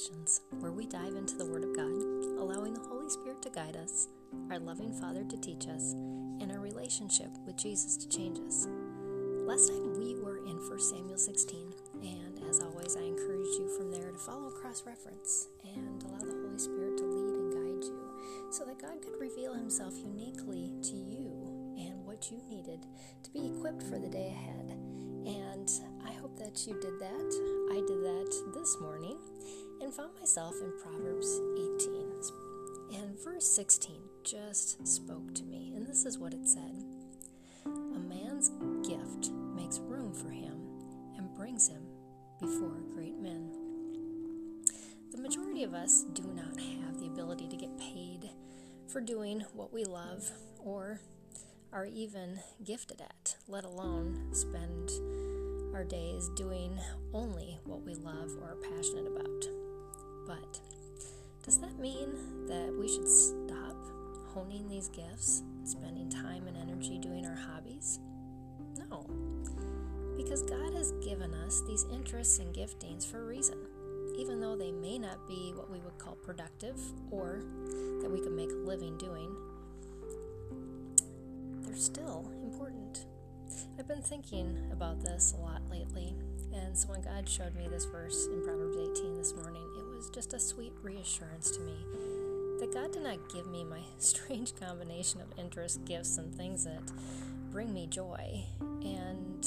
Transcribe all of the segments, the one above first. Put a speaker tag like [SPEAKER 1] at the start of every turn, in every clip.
[SPEAKER 1] Conversations, where we dive into the Word of God, allowing the Holy Spirit to guide us, our loving Father to teach us, and our relationship with Jesus to change us. Last time we were in 1 Samuel 16, and as always, I encourage you from there to follow cross reference and allow the Holy Spirit to lead and guide you so that God could reveal Himself uniquely to you and what you needed to be equipped for the day ahead. And I hope that you did that. I did that this morning and found myself in Proverbs 18. And verse 16 just spoke to me, and this is what it said A man's gift makes room for him and brings him before great men. The majority of us do not have the ability to get paid for doing what we love or are even gifted at, let alone spend our days doing only what we love or are passionate about. Does that mean that we should stop honing these gifts, spending time and energy doing our hobbies? No, because God has given us these interests and giftings for a reason. Even though they may not be what we would call productive or that we could make a living doing, they're still important. I've been thinking about this a lot lately, and so when God showed me this verse in Proverbs 18 this morning, just a sweet reassurance to me that God did not give me my strange combination of interests, gifts, and things that bring me joy, and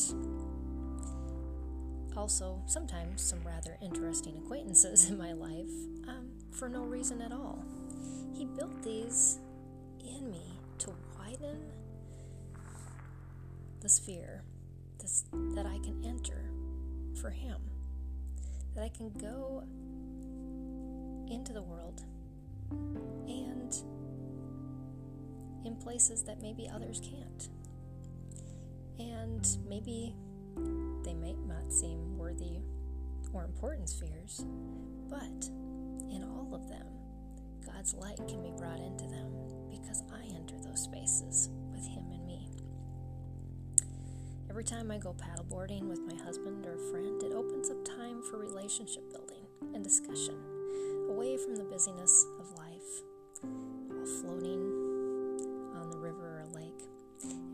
[SPEAKER 1] also sometimes some rather interesting acquaintances in my life um, for no reason at all. He built these in me to widen the sphere this, that I can enter for Him, that I can go into the world and in places that maybe others can't. And maybe they might not seem worthy or important spheres, but in all of them, God's light can be brought into them because I enter those spaces with Him and me. Every time I go paddleboarding with my husband or friend, it opens up time for relationship building and discussion away from the busyness of life while floating on the river or lake.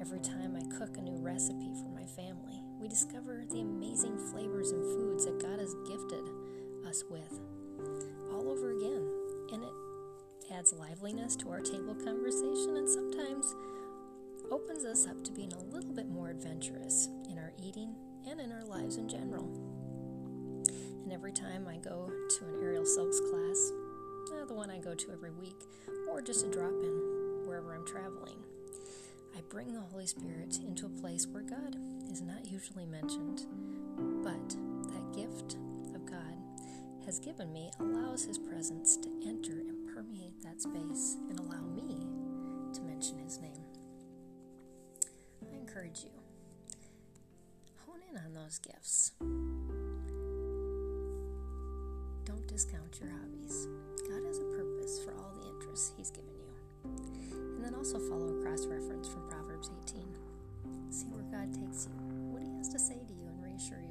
[SPEAKER 1] Every time I cook a new recipe for my family, we discover the amazing flavors and foods that God has gifted us with all over again. And it adds liveliness to our table conversation and sometimes opens us up to being a little bit more adventurous in our eating and in our lives in general. And every time I go to an aerial silks class, uh, the one I go to every week, or just a drop in wherever I'm traveling, I bring the Holy Spirit into a place where God is not usually mentioned, but that gift of God has given me allows His presence to enter and permeate that space and allow me to mention His name. I encourage you, hone in on those gifts. Discount your hobbies. God has a purpose for all the interests He's given you. And then also follow a cross reference from Proverbs 18. See where God takes you, what He has to say to you and reassure you